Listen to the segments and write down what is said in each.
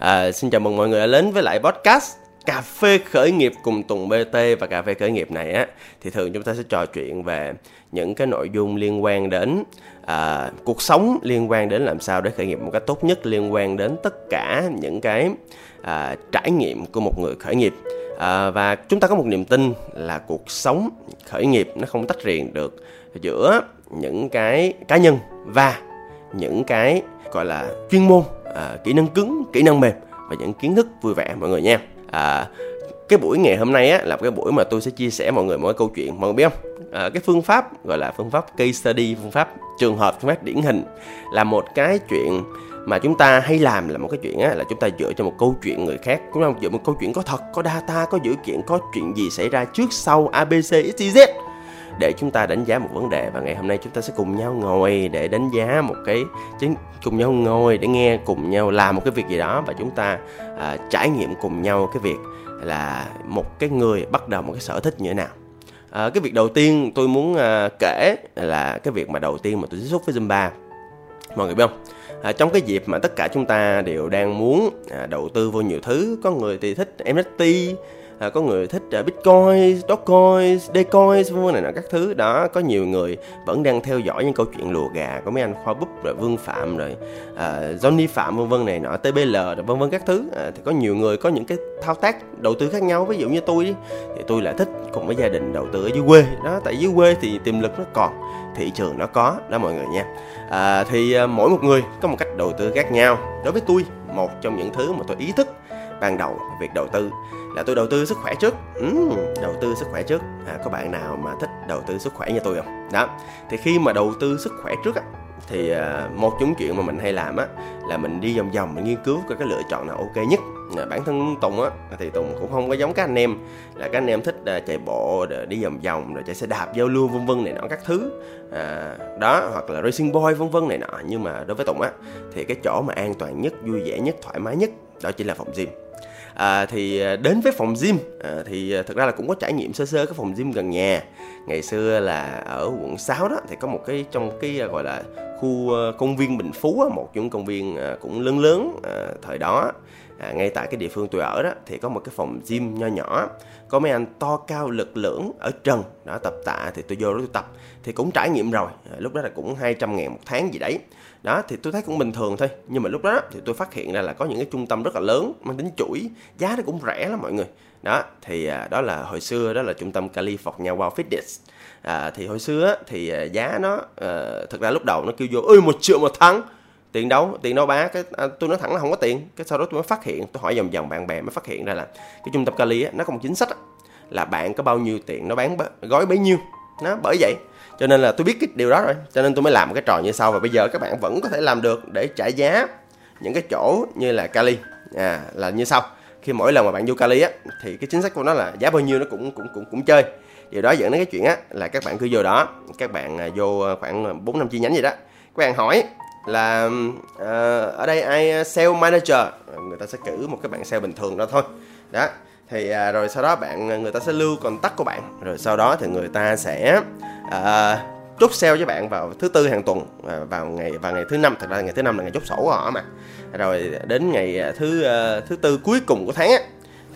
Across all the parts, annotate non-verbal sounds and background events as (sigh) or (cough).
À, xin chào mừng mọi người đã đến với lại podcast cà phê khởi nghiệp cùng Tùng BT và cà phê khởi nghiệp này á. Thì thường chúng ta sẽ trò chuyện về những cái nội dung liên quan đến à, cuộc sống liên quan đến làm sao để khởi nghiệp một cách tốt nhất liên quan đến tất cả những cái à, trải nghiệm của một người khởi nghiệp. À, và chúng ta có một niềm tin là cuộc sống khởi nghiệp nó không tách riêng được giữa những cái cá nhân và những cái gọi là chuyên môn à, kỹ năng cứng kỹ năng mềm và những kiến thức vui vẻ mọi người nha. À, cái buổi ngày hôm nay á là cái buổi mà tôi sẽ chia sẻ mọi người một cái câu chuyện mọi người biết không? À, cái phương pháp gọi là phương pháp case study phương pháp trường hợp phương pháp điển hình là một cái chuyện mà chúng ta hay làm là một cái chuyện á là chúng ta dựa cho một câu chuyện người khác. Chúng ta dựa một câu chuyện có thật có data có dữ kiện có chuyện gì xảy ra trước sau abc xyz để chúng ta đánh giá một vấn đề. Và ngày hôm nay chúng ta sẽ cùng nhau ngồi để đánh giá một cái chính cùng nhau ngồi để nghe cùng nhau làm một cái việc gì đó. Và chúng ta à, trải nghiệm cùng nhau cái việc là một cái người bắt đầu một cái sở thích như thế nào. À, cái việc đầu tiên tôi muốn à, kể là cái việc mà đầu tiên mà tôi tiếp xúc với Zumba. Mọi người biết không? À, trong cái dịp mà tất cả chúng ta đều đang muốn à, đầu tư vô nhiều thứ có người thì thích NFT à, có người thích à, bitcoin dogecoin decoin vân này nọ các thứ. Đó có nhiều người vẫn đang theo dõi những câu chuyện lùa gà có mấy anh khoa búp rồi vương phạm rồi à, johnny phạm vân vân này nọ tbl rồi vân vân các thứ. À, thì có nhiều người có những cái thao tác đầu tư khác nhau. Ví dụ như tôi đi, thì tôi lại thích cùng với gia đình đầu tư ở dưới quê. Đó tại dưới quê thì tiềm lực nó còn thị trường nó có đó mọi người nha. À, thì à, mỗi một người có một cách đầu tư khác nhau. Đối với tôi một trong những thứ mà tôi ý thức ban đầu việc đầu tư là tôi đầu tư sức khỏe trước. Ừ, đầu tư sức khỏe trước. À, có bạn nào mà thích đầu tư sức khỏe như tôi không? Đó. Thì khi mà đầu tư sức khỏe trước á thì à, một trong chuyện mà mình hay làm á là mình đi vòng vòng mình nghiên cứu coi cái lựa chọn nào ok nhất. À, bản thân tùng á thì tùng cũng không có giống các anh em là các anh em thích à, chạy bộ rồi đi vòng vòng rồi chạy xe đạp giao lưu vân vân này nọ các thứ. À, đó hoặc là racing boy vân vân này nọ. Nhưng mà đối với tùng á thì cái chỗ mà an toàn nhất vui vẻ nhất thoải mái nhất đó chính là phòng gym à, thì à, đến với phòng gym. À, thì thật thực ra là cũng có trải nghiệm sơ sơ cái phòng gym gần nhà. Ngày xưa là ở quận 6 đó thì có một cái trong cái à, gọi là khu công viên Bình Phú một trong công viên cũng lớn lớn thời đó à, ngay tại cái địa phương tôi ở đó thì có một cái phòng gym nho nhỏ. Có mấy anh to cao lực lưỡng ở trần đó tập tạ thì tôi vô đó tôi tập. Thì cũng trải nghiệm rồi à, lúc đó là cũng 200 ngàn một tháng gì đấy. Đó thì tôi thấy cũng bình thường thôi nhưng mà lúc đó thì tôi phát hiện ra là có những cái trung tâm rất là lớn mang tính chuỗi giá nó cũng rẻ lắm mọi người. Đó thì à, đó là hồi xưa đó là trung tâm California Wow Fitness. À, thì hồi xưa thì à, giá nó à, thực ra lúc đầu nó kêu vô ơi một triệu một tháng tiền đâu? Tiền đâu ba cái à, tôi nói thẳng là không có tiền. Cái sau đó tôi mới phát hiện tôi hỏi vòng vòng bạn bè mới phát hiện ra là cái trung tâm Cali á, nó có một chính sách á, là bạn có bao nhiêu tiền nó bán gói bấy nhiêu. Nó bởi vậy. Cho nên là tôi biết cái điều đó rồi. Cho nên tôi mới làm một cái trò như sau và bây giờ các bạn vẫn có thể làm được để trả giá những cái chỗ như là Cali. À, là như sau. Khi mỗi lần mà bạn vô Cali á thì cái chính sách của nó là giá bao nhiêu nó cũng cũng cũng cũng chơi. Điều đó dẫn đến cái chuyện á là các bạn cứ vô đó các bạn à, vô à, khoảng bốn năm chi nhánh gì đó. Các bạn hỏi là uh, ở đây ai ờ, sale manager? Người ta sẽ cử một cái bạn sale bình thường đó thôi. Đó thì uh, rồi sau đó bạn người ta sẽ lưu contact của bạn. Rồi sau đó thì người ta sẽ uh, chốt sale với bạn vào thứ tư hàng tuần uh, vào ngày vào ngày thứ năm. Thật ra ngày thứ năm là ngày chốt sổ của họ mà. Rồi đến ngày thứ uh, thứ tư cuối cùng của tháng á,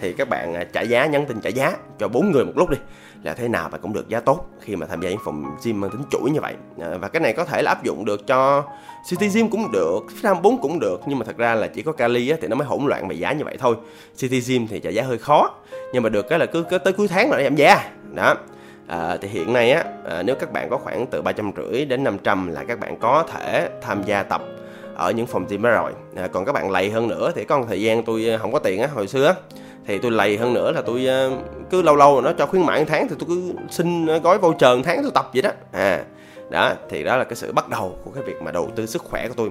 thì các bạn à, trả giá nhắn tin trả giá cho bốn người một lúc đi là thế nào bạn cũng được giá tốt khi mà tham gia những phòng gym mang tính chuỗi như vậy. À, và cái này có thể là áp dụng được cho City Gym cũng được, Nam 4 cũng được nhưng mà thật ra là chỉ có kali á, thì nó mới hỗn loạn về giá như vậy thôi. City Gym thì trả giá hơi khó nhưng mà được cái là cứ, cứ tới cuối tháng là giảm giá. Đó. À, thì hiện nay á à, nếu các bạn có khoảng từ ba trăm rưỡi đến 500 là các bạn có thể tham gia tập ở những phòng gym đó rồi. À, còn các bạn lầy hơn nữa thì có một thời gian tôi à, không có tiền á hồi xưa á thì tôi lầy hơn nữa là tôi ờ, cứ lâu lâu nó cho khuyến mãi một tháng thì tôi cứ xin ờ, gói voucher một tháng tôi tập vậy đó. À đó thì đó là cái sự bắt đầu của cái việc mà đầu tư sức khỏe của tôi.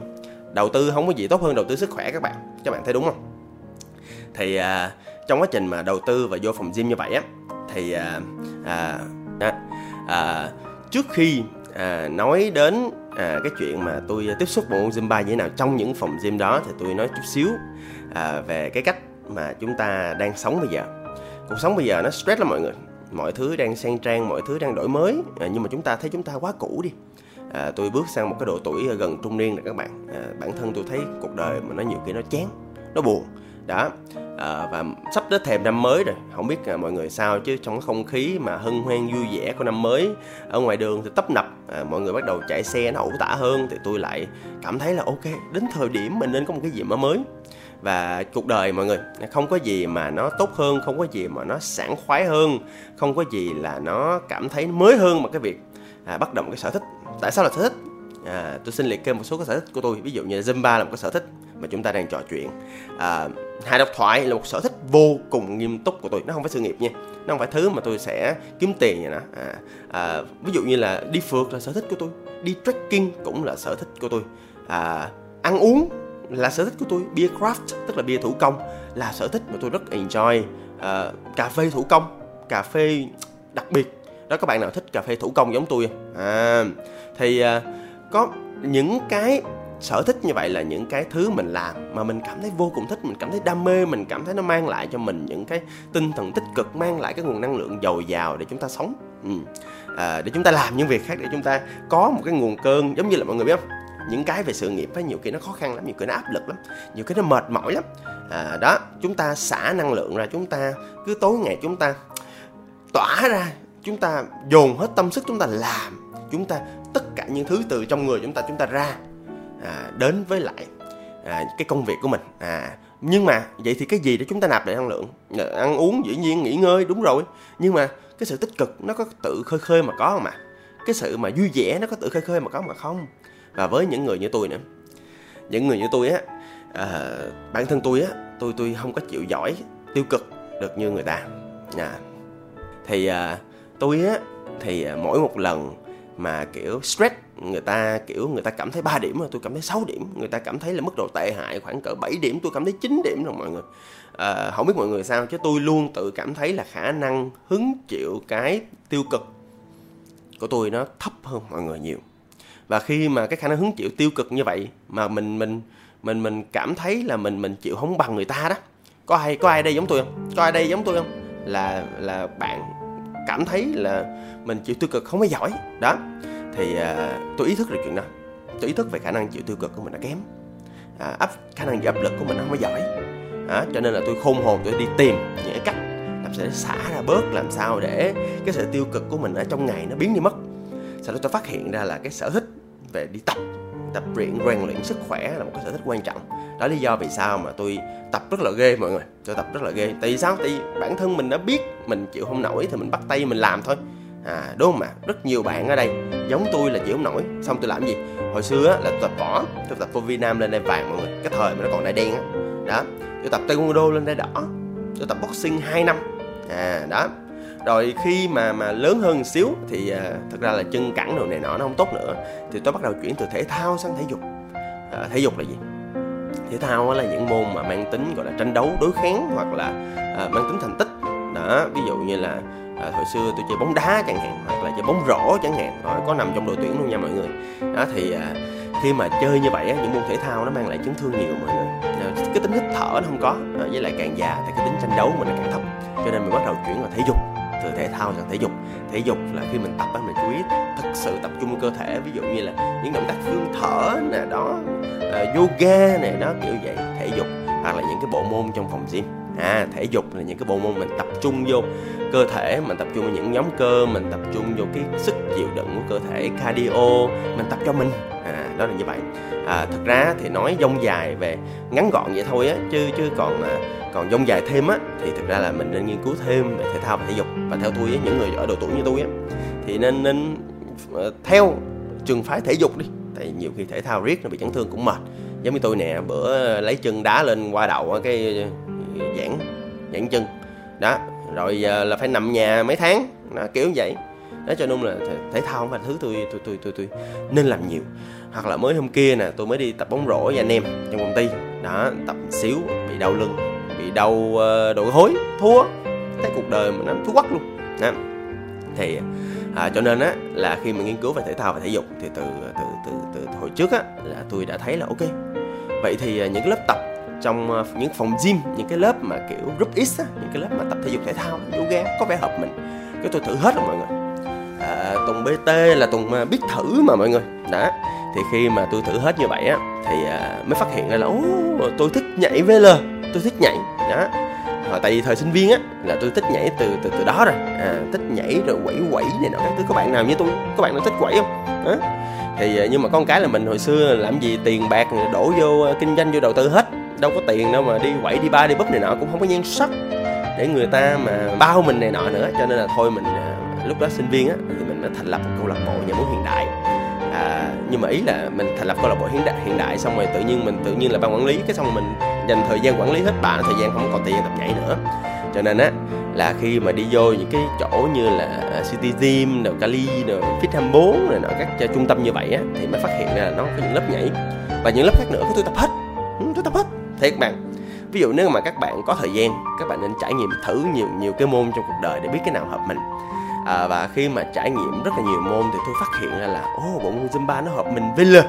Đầu tư không có gì tốt hơn đầu tư sức khỏe các bạn. Các bạn thấy đúng không? Thì à, trong quá trình mà đầu tư và vô phòng gym như vậy á thì à, à, à, à, trước khi à, nói đến à, cái chuyện mà tôi tiếp xúc bộ môn Zumba như thế nào trong những phòng gym đó thì tôi nói chút xíu à, về cái cách mà chúng ta đang sống bây giờ. Cuộc sống bây giờ nó stress lắm mọi người. Mọi thứ đang sang trang mọi thứ đang đổi mới. À, nhưng mà chúng ta thấy chúng ta quá cũ đi. À, tôi bước sang một cái độ tuổi à, gần trung niên rồi các bạn. À, bản thân tôi thấy cuộc đời mà nó nhiều khi nó chán nó buồn. Đó. À, và sắp tới thềm năm mới rồi. Không biết à, mọi người sao chứ trong cái không khí mà hân hoan vui vẻ của năm mới ở ngoài đường thì tấp nập à, mọi người bắt đầu chạy xe nó ẩu tả hơn thì tôi lại cảm thấy là ok đến thời điểm mình nên có một cái gì mà mới và cuộc đời mọi người. Không có gì mà nó tốt hơn không có gì mà nó sảng khoái hơn không có gì là nó cảm thấy mới hơn mà cái việc à, bắt đầu một cái sở thích. Tại sao là sở thích? À, tôi xin liệt kê một số cái sở thích của tôi. Ví dụ như là Zumba là một cái sở thích mà chúng ta đang trò chuyện. À, hài độc thoại là một sở thích vô cùng nghiêm túc của tôi. Nó không phải sự nghiệp nha. Nó không phải thứ mà tôi sẽ kiếm tiền vậy đó à, à, ví dụ như là đi phượt là sở thích của tôi. Đi trekking cũng là sở thích của tôi. À, ăn uống là sở thích của tôi beer craft tức là bia thủ công là sở thích mà tôi rất enjoy. Uh, cà phê thủ công cà phê đặc biệt. Đó các bạn nào thích cà phê thủ công giống tôi? À thì uh, có những cái sở thích như vậy là những cái thứ mình làm mà mình cảm thấy vô cùng thích mình cảm thấy đam mê mình cảm thấy nó mang lại cho mình những cái tinh thần tích cực mang lại cái nguồn năng lượng dồi dào để chúng ta sống. Ừ. à, để chúng ta làm những việc khác để chúng ta có một cái nguồn cơn giống như là mọi người biết không? Những cái về sự nghiệp ấy nhiều khi nó khó khăn lắm nhiều khi nó áp lực lắm nhiều khi nó mệt mỏi lắm. À, đó chúng ta xả năng lượng ra chúng ta cứ tối ngày chúng ta tỏa ra chúng ta dồn hết tâm sức chúng ta làm chúng ta tất cả những thứ từ trong người chúng ta chúng ta ra à, đến với lại à, cái công việc của mình. À nhưng mà vậy thì cái gì để chúng ta nạp lại năng lượng? À, ăn uống dĩ nhiên nghỉ ngơi đúng rồi. Nhưng mà cái sự tích cực nó có tự khơi khơi mà có không ạ? Cái sự mà vui vẻ nó có tự khơi khơi mà có mà không? Và với những người như tôi nữa. Những người như tôi á à, bản thân tôi á tôi tôi không có chịu giỏi tiêu cực được như người ta. À, thì à, tôi á thì à, mỗi một lần mà kiểu stress người ta kiểu người ta cảm thấy 3 điểm mà tôi cảm thấy 6 điểm. Người ta cảm thấy là mức độ tệ hại khoảng cỡ 7 điểm tôi cảm thấy 9 điểm rồi mọi người. À, không biết mọi người sao chứ tôi luôn tự cảm thấy là khả năng hứng chịu cái tiêu cực của tôi nó thấp hơn mọi người nhiều và khi mà cái khả năng hứng chịu tiêu cực như vậy mà mình mình mình mình cảm thấy là mình mình chịu không bằng người ta đó có ai có ai đây giống tôi không? Có ai đây giống tôi không? Là là bạn cảm thấy là mình chịu tiêu cực không có giỏi. Đó thì à, tôi ý thức được chuyện đó. Tôi ý thức về khả năng chịu tiêu cực của mình là kém. À, áp khả năng chịu áp lực của mình không có giỏi. À, cho nên là tôi khôn hồn tôi đi tìm những cách làm sao để xả ra bớt làm sao để cái sự tiêu cực của mình ở trong ngày nó biến đi mất. Sau đó tôi phát hiện ra là cái sở thích về đi tập. Tập luyện rèn luyện sức khỏe là một cái sở thích quan trọng. Đó lý do vì sao mà tôi tập rất là ghê mọi người. Tôi tập rất là ghê. Tại vì sao? Tại vì bản thân mình đã biết mình chịu không nổi thì mình bắt tay mình làm thôi. À đúng không ạ? Rất nhiều bạn ở đây giống tôi là chịu không nổi. Xong tôi làm gì? Hồi xưa á, là tôi tập võ tôi tập vô Việt Nam lên đây vàng mọi người. Cái thời mà nó còn đai đen á. Đó. Tôi tập taekwondo lên đây đỏ. Tôi tập boxing 2 năm. À đó rồi khi mà mà lớn hơn một xíu thì à, thật ra là chân cẳng đồ này nọ nó không tốt nữa. Thì tôi bắt đầu chuyển từ thể thao sang thể dục. À, thể dục là gì? Thể thao là những môn mà mang tính gọi là tranh đấu đối kháng hoặc là à, mang tính thành tích. Đó ví dụ như là à, hồi xưa tôi chơi bóng đá chẳng hạn hoặc là chơi bóng rổ chẳng hạn. Rồi có nằm trong đội tuyển luôn nha mọi người. Đó thì à, khi mà chơi như vậy á, những môn thể thao nó mang lại chấn thương nhiều mọi người. À, cái tính hít thở nó không có à, với lại càng già thì cái tính tranh đấu mình nó càng thấp. Cho nên mình bắt đầu chuyển vào thể dục từ thể thao sang thể dục. Thể dục là khi mình tập á mình chú ý thật sự tập trung cơ thể ví dụ như là những động tác phương thở nè đó uh, yoga này đó kiểu vậy thể dục hoặc là những cái bộ môn trong phòng gym. À thể dục là những cái bộ môn mình tập trung vô cơ thể mình tập trung vào những nhóm cơ mình tập trung vô cái sức chịu đựng của cơ thể cardio mình tập cho mình. À đó là như vậy. À, thật ra thì nói dông dài về ngắn gọn vậy thôi á chứ chứ còn à, còn dông dài thêm á thì thực ra là mình nên nghiên cứu thêm về thể thao và thể dục. Và theo tôi á những người ở độ tuổi như tôi á thì nên nên ờ, theo trường phái thể dục đi. Tại nhiều khi thể thao riết nó bị chấn thương cũng mệt. Giống như tôi nè bữa lấy chân đá lên qua đầu cái ờ, giãn giãn chân. Đó rồi giờ là phải nằm nhà mấy tháng đó, kiểu như vậy đó cho nên là thể thao không phải thứ tôi tôi tôi tôi tôi nên làm nhiều. Hoặc là mới hôm kia nè tôi mới đi tập bóng rổ với anh em trong công ty. Đó tập xíu bị đau lưng bị đau uh, đội hối thua. Thấy cuộc đời mình nó thú quắc luôn. Đó. thì à, cho nên á là khi mà nghiên cứu về thể thao và thể dục thì từ từ từ từ, từ hồi trước á là tôi đã thấy là ok. Vậy thì à, những cái lớp tập trong ờ, những phòng gym những cái lớp mà kiểu group X á, những cái lớp mà tập thể dục thể thao yoga có vẻ hợp mình. Cái tôi thử hết rồi mọi người à, tuần BT là tuần biết thử mà mọi người. Đó thì khi mà tôi thử hết như vậy á thì à, mới phát hiện ra là ô tôi thích nhảy VL tôi thích nhảy. Đó Hồi tại vì thời sinh viên á là tôi thích nhảy từ từ từ đó rồi. À, thích nhảy rồi quẩy quẩy này nọ các thứ. Có bạn nào như tôi có bạn nào thích quẩy không? Đó. thì à, nhưng mà con cái là mình hồi xưa làm gì tiền bạc đổ vô à, kinh doanh vô đầu tư hết. Đâu có tiền đâu mà đi quẩy đi ba đi búp này nọ cũng không có nhan sắc để người ta mà bao mình này nọ nữa. Cho nên là thôi mình lúc đó sinh viên á thì mình đã thành lập một câu lạc bộ nhà múa hiện đại. À, nhưng mà ý là mình thành lập câu lạc bộ hiện đại hiện đại xong rồi tự nhiên mình tự nhiên là ban quản lý cái xong mình dành thời gian quản lý hết bạn thời gian không còn tiền tập nhảy nữa. Cho nên á là khi mà đi vô những cái chỗ như là à, City Gym, rồi Cali, rồi Fit 24 rồi nọ các trung tâm như vậy á thì mới phát hiện ra là nó có những lớp nhảy. Và những lớp khác nữa tôi tập hết. Ừ, tôi tập hết. Thiệt bạn ví dụ nếu mà các bạn có thời gian các bạn nên trải nghiệm thử nhiều nhiều cái môn trong cuộc đời để biết cái nào hợp mình à, và khi mà trải nghiệm rất là nhiều môn thì tôi phát hiện ra là ô bộ môn zumba nó hợp mình với lơ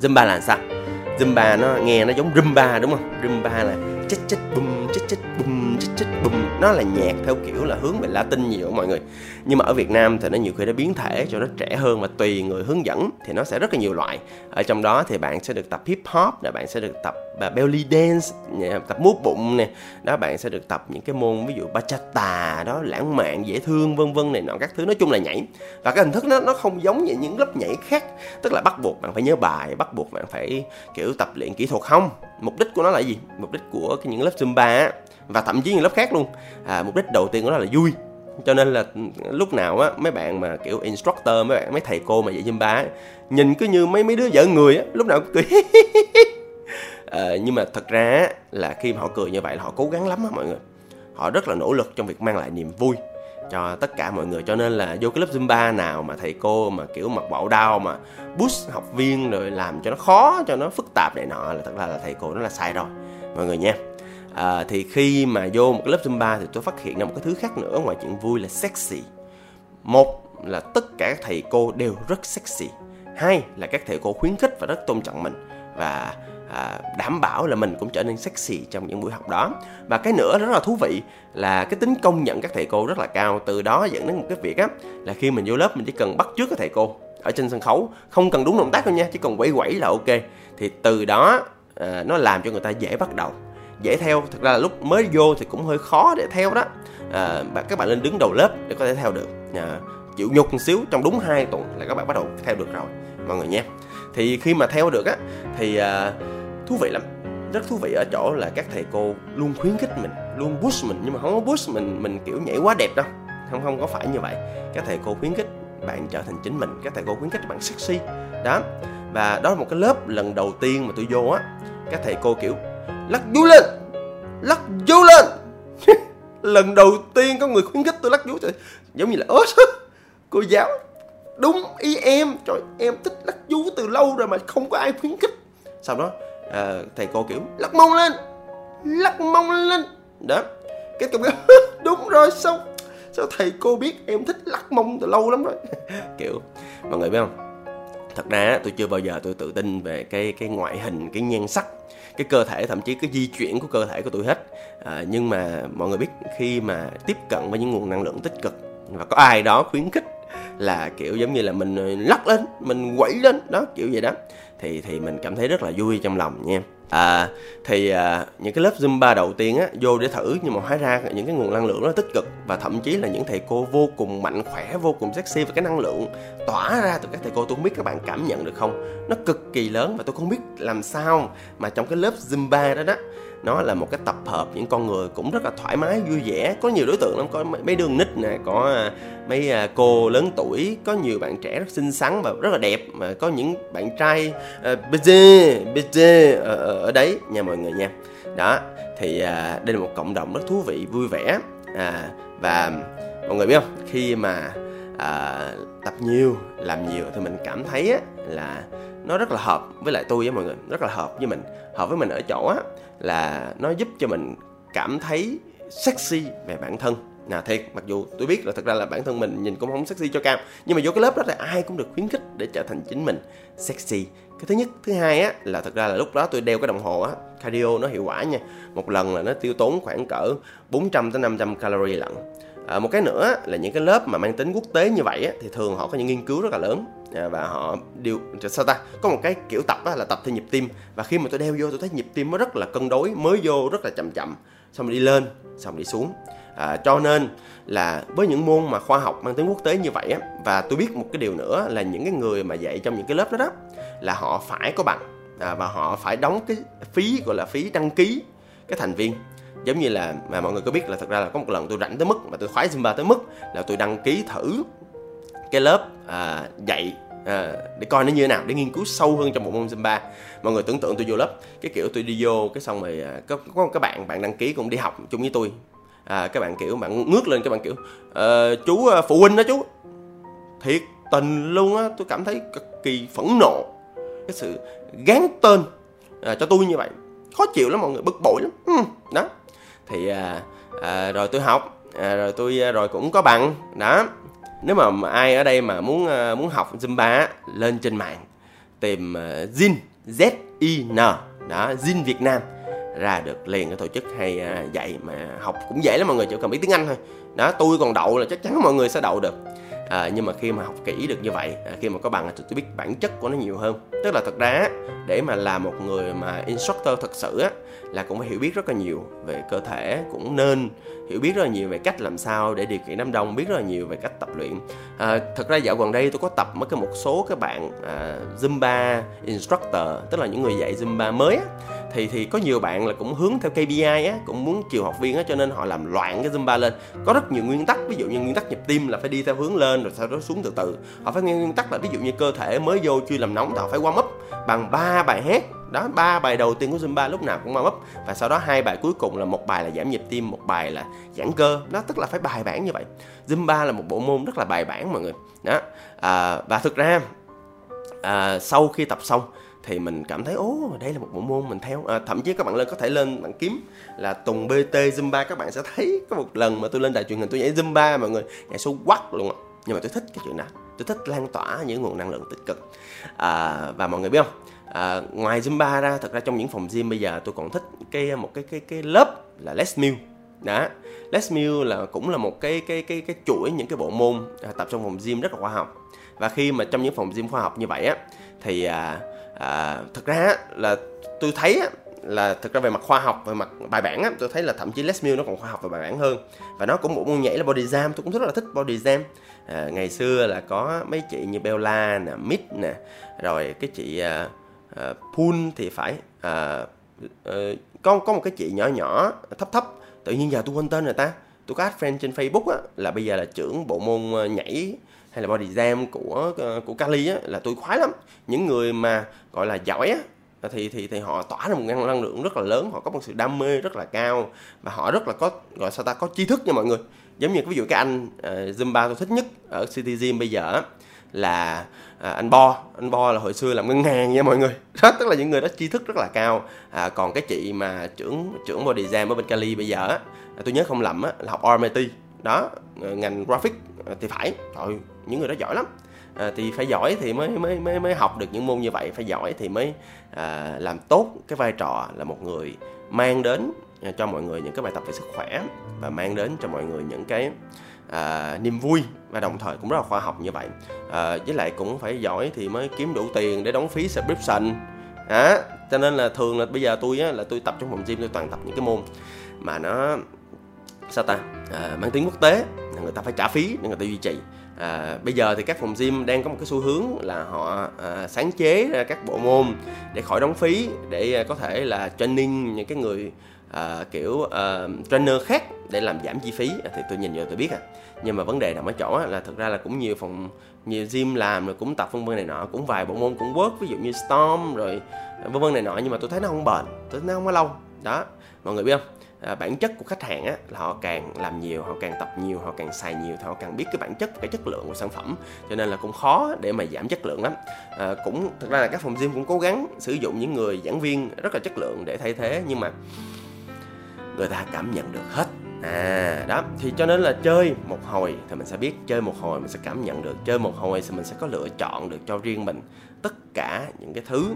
zumba là sao? Zumba nó nghe nó giống rumba đúng không? Rumba là chết chết bum chết chết bum chích chích, bùm. Nó là nhạc theo kiểu là hướng về latin nhiều mọi người. Nhưng mà ở việt nam thì nó nhiều khi nó biến thể cho nó trẻ hơn và tùy người hướng dẫn thì nó sẽ rất là nhiều loại. Ở trong đó thì bạn sẽ được tập hip hop là bạn sẽ được tập và belly dance tập múa bụng nè. Đó, bạn sẽ được tập những cái môn ví dụ bachata, đó, lãng mạn, dễ thương, vân vân này nọ, các thứ. Nói chung là nhảy. Và cái hình thức nó nó không giống như những lớp nhảy khác. Tức là bắt buộc bạn phải nhớ bài, bắt buộc bạn phải, kiểu, tập luyện kỹ thuật không? Mục đích của nó là gì? Mục đích của những lớp zumba và thậm chí những lớp khác luôn. À, mục đích đầu tiên của nó là vui. Cho nên là lúc nào á mấy bạn mà kiểu instructor mấy bạn mấy thầy cô mà dạy zumba á, nhìn cứ như mấy mấy đứa vợ người á lúc nào cũng cười. À, (laughs) nhưng mà thật ra là khi mà họ cười như vậy là họ cố gắng lắm á mọi người. Họ rất là nỗ lực trong việc mang lại niềm vui cho tất cả mọi người. Cho nên là vô cái lớp zumba nào mà thầy cô mà kiểu mặc bộ đau mà push học viên rồi làm cho nó khó cho nó phức tạp này nọ là thật ra là thầy cô nó là sai rồi. Mọi người nha à, thì khi mà vô một cái lớp zumba thì tôi phát hiện ra một cái thứ khác nữa ngoài chuyện vui là sexy. Một là tất cả các thầy cô đều rất sexy. Hai là các thầy cô khuyến khích và rất tôn trọng mình. Và à, đảm bảo là mình cũng trở nên sexy trong những buổi học đó. Và cái nữa rất là thú vị là cái tính công nhận các thầy cô rất là cao. Từ đó dẫn đến một cái việc á là khi mình vô lớp mình chỉ cần bắt trước các thầy cô ở trên sân khấu không cần đúng động tác đâu nha chỉ cần quẩy quẩy là ok. Thì từ đó à, nó làm cho người ta dễ bắt đầu dễ theo. Thực ra là lúc mới vô thì cũng hơi khó để theo đó. À, các bạn lên đứng đầu lớp để có thể theo được. À, chịu nhục một xíu trong đúng hai tuần là các bạn bắt đầu theo được rồi mọi người nhé. Thì khi mà theo được á thì à, thú vị lắm. Rất thú vị ở chỗ là các thầy cô luôn khuyến khích mình luôn push mình. Nhưng mà không có push mình mình kiểu nhảy quá đẹp đâu. Không không có phải như vậy. Các thầy cô khuyến khích bạn trở thành chính mình. Các thầy cô khuyến khích bạn sexy. Đó. Và đó là một cái lớp lần đầu tiên mà tôi vô á các thầy cô kiểu lắc vú lên. Lắc vú lên. (laughs) Lần đầu tiên có người khuyến khích tôi lắc vú thì giống như là ớt cô giáo đúng ý em. Trời em thích lắc vú từ lâu rồi mà không có ai khuyến khích. Sau đó à, thầy cô kiểu lắc mông lên. Lắc mông lên. Đó. Cái cậu đúng rồi sao? Sao thầy cô biết em thích lắc mông từ lâu lắm rồi? (laughs) Kiểu mọi người biết không? Thật ra tôi chưa bao giờ tôi tự tin về cái cái ngoại hình cái nhan sắc cái cơ thể thậm chí cái di chuyển của cơ thể của tụi hết. À, nhưng mà mọi người biết khi mà tiếp cận với những nguồn năng lượng tích cực và có ai đó khuyến khích là kiểu giống như là mình lắc lên mình quẩy lên đó kiểu vậy đó thì thì mình cảm thấy rất là vui trong lòng nha à, thì à, những cái lớp zumba đầu tiên á vô để thử nhưng mà hóa ra những cái nguồn năng lượng nó tích cực và thậm chí là những thầy cô vô cùng mạnh khỏe vô cùng sexy và cái năng lượng tỏa ra từ các thầy cô. Tôi không biết các bạn cảm nhận được không? Nó cực kỳ lớn và tôi không biết làm sao mà trong cái lớp zumba đó đó nó là một cái tập hợp những con người cũng rất là thoải mái vui vẻ. Có nhiều đối tượng lắm có mấy đường nít nè có à, mấy à, cô lớn tuổi có nhiều bạn trẻ rất xinh xắn và rất là đẹp mà có những bạn trai uh, bê bê ở, ở đấy nha mọi người nha. Đó thì uh, đây là một cộng đồng rất thú vị vui vẻ à, và mọi người biết không? Khi mà à, tập nhiều làm nhiều thì mình cảm thấy á, là nó rất là hợp với lại tôi với mọi người rất là hợp với mình hợp với mình ở chỗ á là nó giúp cho mình cảm thấy sexy về bản thân. Nè thiệt mặc dù tôi biết là thật ra là bản thân mình nhìn cũng không sexy cho cao nhưng mà vô cái lớp đó là ai cũng được khuyến khích để trở thành chính mình sexy. Cái thứ nhất thứ hai á là thật ra là lúc đó tôi đeo cái đồng hồ á cardio nó hiệu quả nha. Một lần là nó tiêu tốn khoảng cỡ 400 tới 500 calorie lận. À, một cái nữa là những cái lớp mà mang tính quốc tế như vậy á, thì thường họ có những nghiên cứu rất là lớn. Ờ, và họ điều sao ta? Có một cái kiểu tập á, là tập theo nhịp tim. Và khi mà tôi đeo vô tôi thấy nhịp tim nó rất là cân đối mới vô rất là chậm chậm. Xong rồi đi lên xong rồi đi xuống. À, cho nên là với những môn mà khoa học mang tính quốc tế như vậy á và tôi biết một cái điều nữa là những cái người mà dạy trong những cái lớp đó đó là họ phải có bằng. À, và họ phải đóng cái phí gọi là phí đăng ký cái thành viên. Giống như là mà mọi người có biết là thật ra là có một lần tôi rảnh tới mức mà tôi khoái Zumba tới mức là tôi đăng ký thử cái lớp à, dạy à, để coi nó như thế nào để nghiên cứu sâu hơn trong bộ môn Zumba. Mọi người tưởng tượng tôi vô lớp cái kiểu tôi đi vô cái xong rồi à, có có các bạn bạn đăng ký cũng đi học chung với tôi. À, các bạn kiểu bạn ngước lên các bạn kiểu ờ, à, chú phụ huynh đó chú. Thiệt tình luôn á tôi cảm thấy cực kỳ phẫn nộ cái sự gán tên à, cho tôi như vậy. Khó chịu lắm mọi người bực bội lắm. Ừ, đó. Thì à, à, rồi tôi học à, rồi tôi à, rồi cũng có bằng đó nếu mà ai ở đây mà muốn ờ, muốn học Zumba lên trên mạng, tìm ờ, Zin, Z I N, đó, Zin Việt Nam, ra được liền cái tổ chức hay à, dạy mà học cũng dễ lắm mọi người, chỉ cần biết tiếng Anh thôi. Đó, tôi còn đậu là chắc chắn mọi người sẽ đậu được à, nhưng mà khi mà học kỹ được như vậy à, khi mà có bằng thì tôi biết bản chất của nó nhiều hơn. Tức là thật ra để mà làm một người mà instructor thật sự á là cũng phải hiểu biết rất là nhiều về cơ thể cũng nên hiểu biết rất là nhiều về cách làm sao để điều khiển đám đông biết rất là nhiều về cách tập luyện. À, thật ra dạo gần đây tôi có tập mấy cái một số các bạn à, zumba instructor tức là những người dạy zumba mới á thì thì có nhiều bạn là cũng hướng theo KPI á cũng muốn chiều học viên á cho nên họ làm loạn cái zumba lên. Có rất nhiều nguyên tắc ví dụ như nguyên tắc nhịp tim là phải đi theo hướng lên rồi sau đó xuống từ từ. Họ phải nghe nguyên tắc là ví dụ như cơ thể mới vô chưa làm nóng thì họ phải warm up bằng ba bài hát. Đó ba bài đầu tiên của zumba lúc nào cũng warm up. Và sau đó hai bài cuối cùng là một bài là giảm nhịp tim một bài là giãn cơ. Đó tức là phải bài bản như vậy. Zumba là một bộ môn rất là bài bản mọi người. Đó à, và thực ra à, sau khi tập xong thì mình cảm thấy ố đây là một bộ môn mình theo. À, thậm chí các bạn lên có thể lên bạn kiếm là tùng bt zumba các bạn sẽ thấy có một lần mà tôi lên đài truyền hình tôi nhảy zumba mọi người nhảy số quắc luôn ạ. Nhưng mà tôi thích cái chuyện đó tôi thích lan tỏa những nguồn năng lượng tích cực. À, và mọi người biết không? À, ngoài zumba ra thật ra trong những phòng gym bây giờ tôi còn thích cái một cái cái cái lớp là les meal đó les meal là cũng là một cái cái cái cái chuỗi những cái bộ môn à, tập trong phòng gym rất là khoa học. Và khi mà trong những phòng gym khoa học như vậy á thì à, à, thực ra là tôi thấy là thực ra về mặt khoa học về mặt bài bản á, tôi thấy là thậm chí Les Mills nó còn khoa học và bài bản hơn. Và nó cũng một môn nhảy là body jam tôi cũng rất là thích body jam. À, ngày xưa là có mấy chị như Bella nè Mid nè rồi cái chị à, à, Poon thì phải à, à, có có một cái chị nhỏ nhỏ thấp thấp. Tự nhiên giờ tôi quên tên rồi ta. Tôi có ad friend trên Facebook á là bây giờ là trưởng bộ môn ờ, nhảy hay là body jam của ờ, của Cali á là tôi khoái lắm. Những người mà gọi là giỏi á thì thì thì họ tỏa ra một năng, năng lượng rất là lớn họ có một sự đam mê rất là cao và họ rất là có gọi sao ta có tri thức nha mọi người. Giống như ví dụ cái anh uh, Zumba tôi thích nhất ở City Gym bây giờ là à, anh Bo. Anh Bo là hồi xưa làm ngân hàng nha mọi người. Đó (laughs) tức là những người đó tri thức rất là cao. À, còn cái chị mà trưởng trưởng body jam ở bên Cali bây giờ á à, tôi nhớ không lầm á là học RMIT đó ờ, ngành graphic ờ, thì phải. Rồi những người đó giỏi lắm. À, thì phải giỏi thì mới mới mới mới học được những môn như vậy. Phải giỏi thì mới à, làm tốt cái vai trò là một người mang đến cho mọi người những cái bài tập về sức khỏe và mang đến cho mọi người những cái à, niềm vui và đồng thời cũng rất là khoa học như vậy. À, với lại cũng phải giỏi thì mới kiếm đủ tiền để đóng phí subscription. À, cho nên là thường là bây giờ tôi á, là tôi tập trong phòng gym tôi toàn tập những cái môn mà nó sao ta? À, mang tiếng quốc tế người ta phải trả phí để người ta duy trì. À, bây giờ thì các phòng gym đang có một cái xu hướng là họ à, sáng chế ra các bộ môn để khỏi đóng phí để à, có thể là training những cái người à, kiểu à, trainer khác để làm giảm chi phí. À, thì tôi nhìn vào tôi biết à. Nhưng mà vấn đề nằm ở chỗ là thực ra là cũng nhiều phòng nhiều gym làm rồi cũng tập vân vân này nọ cũng vài bộ môn cũng work ví dụ như storm rồi vân vân này nọ nhưng mà tôi thấy nó không bền tôi thấy nó không có lâu. Đó mọi người biết không? À, bản chất của khách hàng á là họ càng làm nhiều họ càng tập nhiều họ càng xài nhiều thì họ càng biết cái bản chất cái chất lượng của sản phẩm. Cho nên là cũng khó để mà giảm chất lượng lắm. À, cũng thực ra là các phòng gym cũng cố gắng sử dụng những người giảng viên rất là chất lượng để thay thế nhưng mà người ta cảm nhận được hết. À đó. Thì cho nên là chơi một hồi thì mình sẽ biết chơi một hồi mình sẽ cảm nhận được chơi một hồi thì mình sẽ có lựa chọn được cho riêng mình tất cả những cái thứ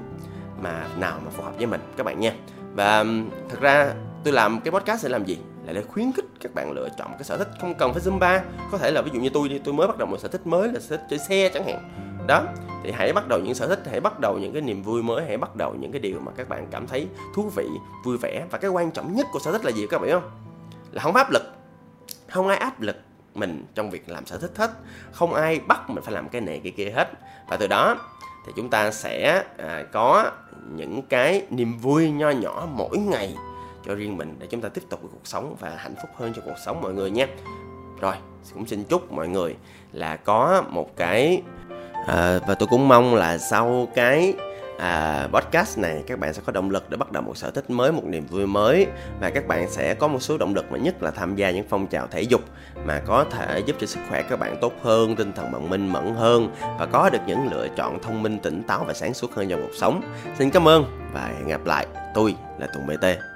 mà nào mà phù hợp với mình. Các bạn nha. Và thật ra tôi làm cái podcast để làm gì? Là để khuyến khích các bạn lựa chọn cái sở thích không cần phải zumba. Có thể là ví dụ như tôi đi tôi mới bắt đầu một sở thích mới là sở thích chơi xe chẳng hạn. Đó thì hãy bắt đầu những sở thích hãy bắt đầu những cái niềm vui mới hãy bắt đầu những cái điều mà các bạn cảm thấy thú vị vui vẻ. Và cái quan trọng nhất của sở thích là gì các bạn biết không? Là không áp lực. Không ai áp lực mình trong việc làm sở thích hết. Không ai bắt mình phải làm cái này cái kia hết. Và từ đó thì chúng ta sẽ à, có những cái niềm vui nho nhỏ mỗi ngày cho riêng mình để chúng ta tiếp tục cuộc sống và hạnh phúc hơn cho cuộc sống mọi người nhé. Rồi cũng xin chúc mọi người là có một cái à, và tôi cũng mong là sau cái à, podcast này các bạn sẽ có động lực để bắt đầu một sở thích mới một niềm vui mới và các bạn sẽ có một số động lực mà nhất là tham gia những phong trào thể dục mà có thể giúp cho sức khỏe các bạn tốt hơn tinh thần bạn minh mẫn hơn và có được những lựa chọn thông minh tỉnh táo và sáng suốt hơn trong cuộc sống. Xin cảm ơn và hẹn gặp lại. Tôi là tùng bt